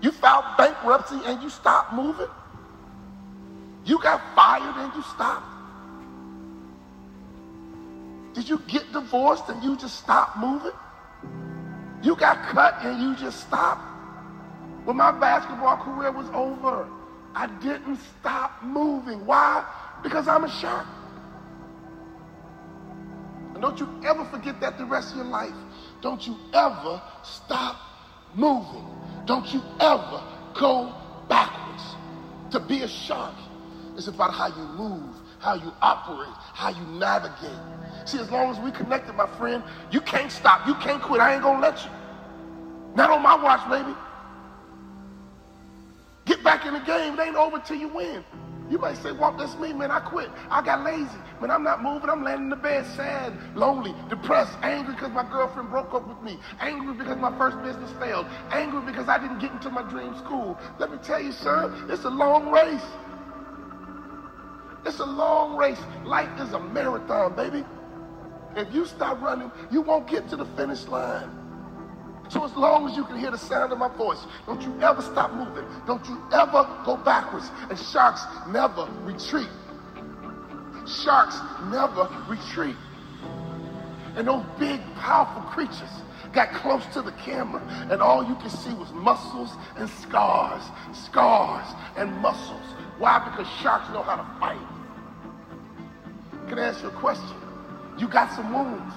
You filed bankruptcy and you stopped moving. You got fired and you stopped. Did you get divorced and you just stopped moving? You got cut and you just stopped. When my basketball career was over, I didn't stop moving. Why? Because I'm a shark. And don't you ever forget that the rest of your life. Don't you ever stop moving. Don't you ever go backwards. To be a shark is about how you move, how you operate, how you navigate. See, as long as we connected, my friend, you can't stop. You can't quit. I ain't gonna let you. Not on my watch, baby. Get back in the game. It ain't over till you win. You might say, Walt, that's me, man. I quit. I got lazy. Man, I'm not moving. I'm laying in the bed sad, lonely, depressed, angry because my girlfriend broke up with me, angry because my first business failed, angry because I didn't get into my dream school. Let me tell you, son, it's a long race. It's a long race. Life is a marathon, baby. If you stop running, you won't get to the finish line. So as long as you can hear the sound of my voice, don't you ever stop moving. Don't you ever go backwards. And sharks never retreat. Sharks never retreat. And those big, powerful creatures got close to the camera, and all you could see was muscles and scars, scars and muscles. Why? Because sharks know how to fight. Can I ask you a question? You got some wounds.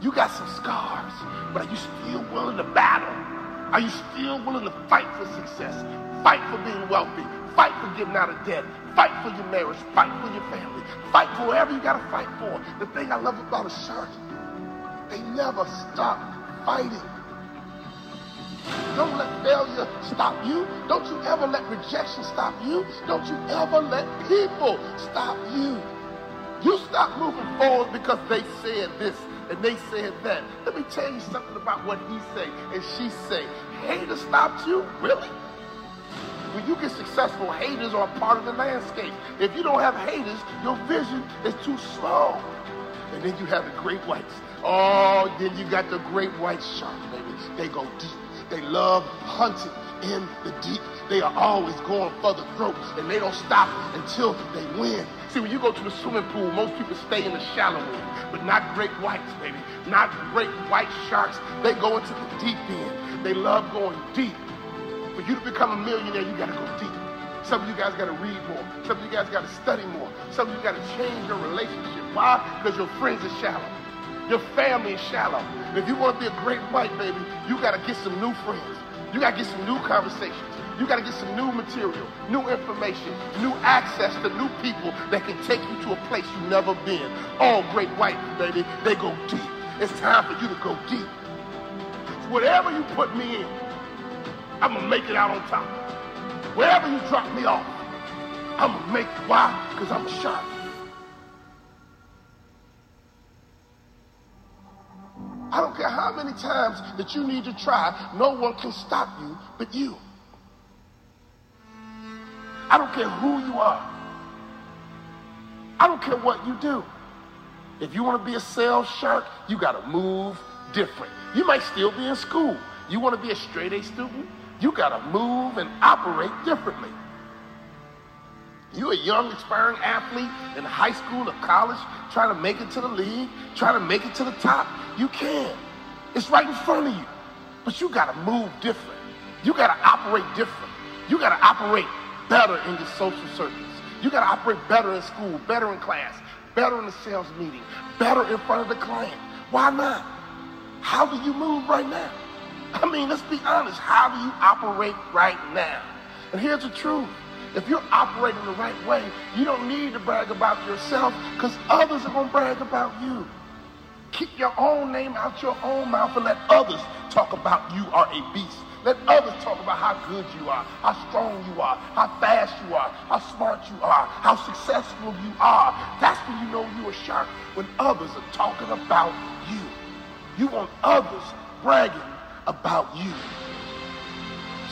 You got some scars, but are you still willing to battle? Are you still willing to fight for success? Fight for being wealthy. Fight for getting out of debt. Fight for your marriage. Fight for your family. Fight for whatever you got to fight for. The thing I love about a shark, they never stop fighting. Don't let failure stop you. Don't you ever let rejection stop you. Don't you ever let people stop you. You stop moving forward because they said this and they said that. Let me tell you something about what he say and she say. Haters stopped you? Really? When you get successful, haters are part of the landscape. If you don't have haters, your vision is too small. And then you have the great whites. Oh, then you got the great white shark, baby. They go deep. They love hunting in the deep. They are always going for the throat, and they don't stop until they win. See, when you go to the swimming pool, most people stay in the shallow end, but not great whites, baby. Not great white sharks. They go into the deep end. They love going deep. For you to become a millionaire, you gotta go deep. Some of you guys gotta read more. Some of you guys gotta study more. Some of you gotta change your relationship. Why? Because your friends are shallow. Your family is shallow. If you want to be a great white, baby, you gotta get some new friends. You gotta get some new conversations. You got to get some new material, new information, new access to new people that can take you to a place you've never been. All great white, baby, they go deep. It's time for you to go deep. Whatever you put me in, I'm going to make it out on top. Wherever you drop me off, I'm going to make it. Why? Because I'm a shark. I don't care how many times that you need to try, no one can stop you but you. I don't care who you are. I don't care what you do. If you want to be a sales shark, you got to move different. You might still be in school. You want to be a straight A student, you got to move and operate differently. You a young, aspiring athlete in high school or college, trying to make it to the league, trying to make it to the top. You can. It's right in front of you. But you got to move different. You got to operate different. You got to operate better in your social circles. You got to operate better in school, better in class, better in the sales meeting, better in front of the client. Why not? How do you move right now? I mean, let's be honest. How do you operate right now? And here's the truth. If you're operating the right way, you don't need to brag about yourself because others are going to brag about you. Keep your own name out your own mouth and let others talk about you are a beast. Let others talk about how good you are, how strong you are, how fast you are, how smart you are, how successful you are. That's when you know you're sharp, when others are talking about you. You want others bragging about you.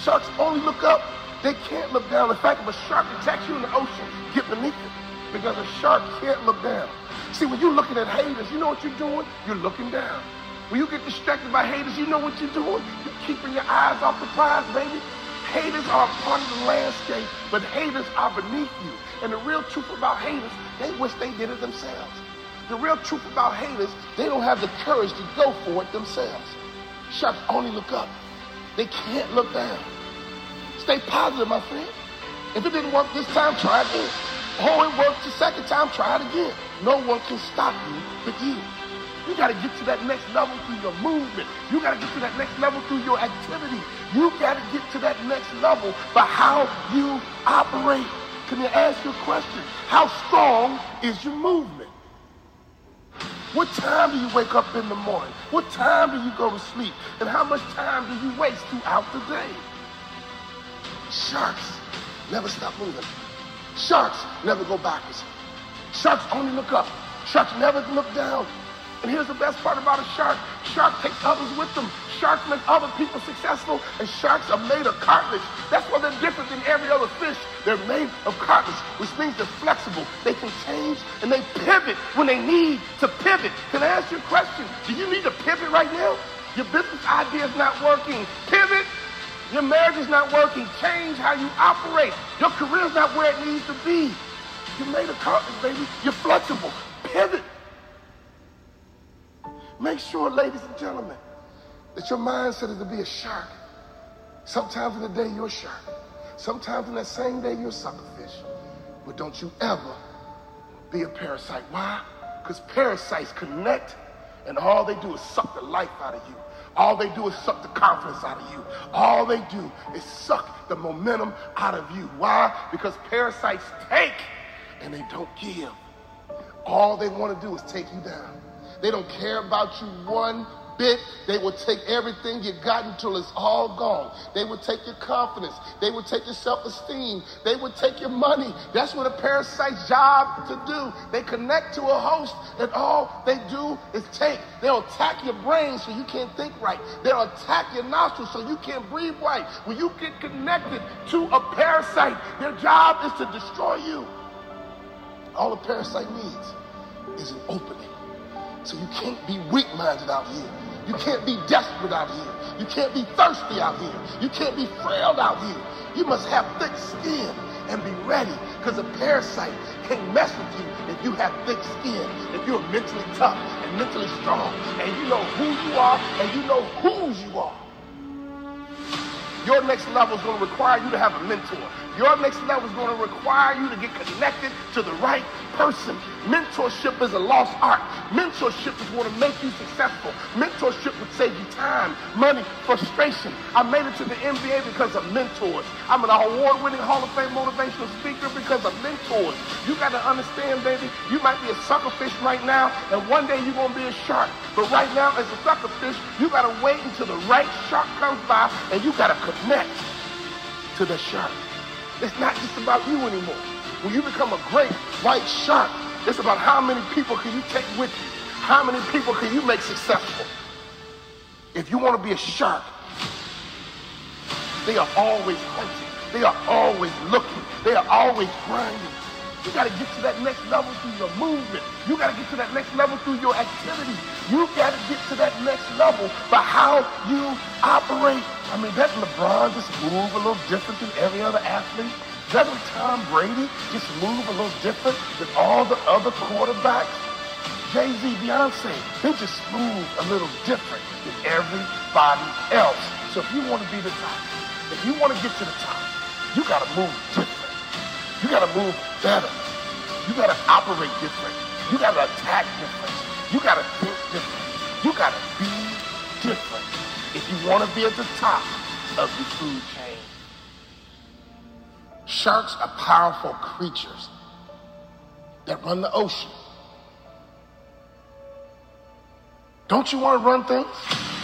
Sharks only look up. They can't look down. In fact, if a shark attacks you in the ocean, get beneath it. Because a shark can't look down. See, when you're looking at haters, you know what you're doing? You're looking down. When you get distracted by haters, you know what you're doing? You're keeping your eyes off the prize, baby. Haters are part of the landscape, but haters are beneath you. And the real truth about haters, they wish they did it themselves. The real truth about haters, they don't have the courage to go for it themselves. Sharks only look up. They can't look down. Stay positive, my friend. If it didn't work this time, try again. Oh, it worked the second time, try it again. No one can stop you but you. You got to get to that next level through your movement. You got to get to that next level through your activity. You got to get to that next level by how you operate. Can I ask you a question? How strong is your movement? What time do you wake up in the morning? What time do you go to sleep? And how much time do you waste throughout the day? Sharks never stop moving. Sharks never go backwards. Sharks only look up. Sharks never look down. And here's the best part about a shark. Shark takes others with them. Sharks make other people successful, and sharks are made of cartilage. That's why they're different than every other fish. They're made of cartilage, which means they're flexible. They can change, and they pivot when they need to pivot. Can I ask you a question? Do you need to pivot right now? Your business idea is not working. Pivot. Your marriage is not working. Change how you operate. Your career is not where it needs to be. You're made of cartilage, baby. You're flexible. Pivot. Make sure, ladies and gentlemen, that your mindset is to be a shark. Sometimes in the day you're a shark. Sometimes in that same day you're a suckerfish. But don't you ever be a parasite. Why? Because parasites connect and all they do is suck the life out of you. All they do is suck the confidence out of you. All they do is suck the momentum out of you. Why? Because parasites take and they don't give. All they want to do is take you down. They don't care about you one bit. They will take everything you got until it's all gone. They will take your confidence. They will take your self-esteem. They will take your money. That's what a parasite's job to do. They connect to a host and all they do is take. They'll attack your brain so you can't think right. They'll attack your nostrils so you can't breathe right. When you get connected to a parasite, their job is to destroy you. All a parasite needs is an opening. So you can't be weak-minded out here. You can't be desperate out here. You can't be thirsty out here. You can't be frail out here. You must have thick skin and be ready because a parasite can't mess with you if you have thick skin, if you're mentally tough and mentally strong and you know who you are and you know whose you are. Your next level is going to require you to have a mentor. Your next level is going to require you to get connected to the right person. Mentorship is a lost art. Mentorship is going to make you successful. Mentorship would save you time, money, frustration. I made it to the NBA because of mentors. I'm an award-winning Hall of Fame motivational speaker because of mentors. You got to understand, baby, you might be a suckerfish right now, and one day you're going to be a shark. But right now, as a suckerfish, you got to wait until the right shark comes by, and you got to connect to the shark. It's not just about you anymore. When you become a great white shark, it's about how many people can you take with you? How many people can you make successful? If you want to be a shark, they are always hunting. They are always looking. They are always grinding. You got to get to that next level through your movement. You got to get to that next level through your activity. You got to get to that next level by how you operate I mean, doesn't LeBron just move a little different than every other athlete? Doesn't Tom Brady just move a little different than all the other quarterbacks? Jay-Z, Beyonce, they just move a little different than everybody else. So if you want to be the top, if you want to get to the top, you got to move different. You got to move better. You got to operate different. You got to attack different. You got to think different. You got to be different if you want to be at the top of the food chain. Sharks are powerful creatures that run the ocean. Don't you want to run things?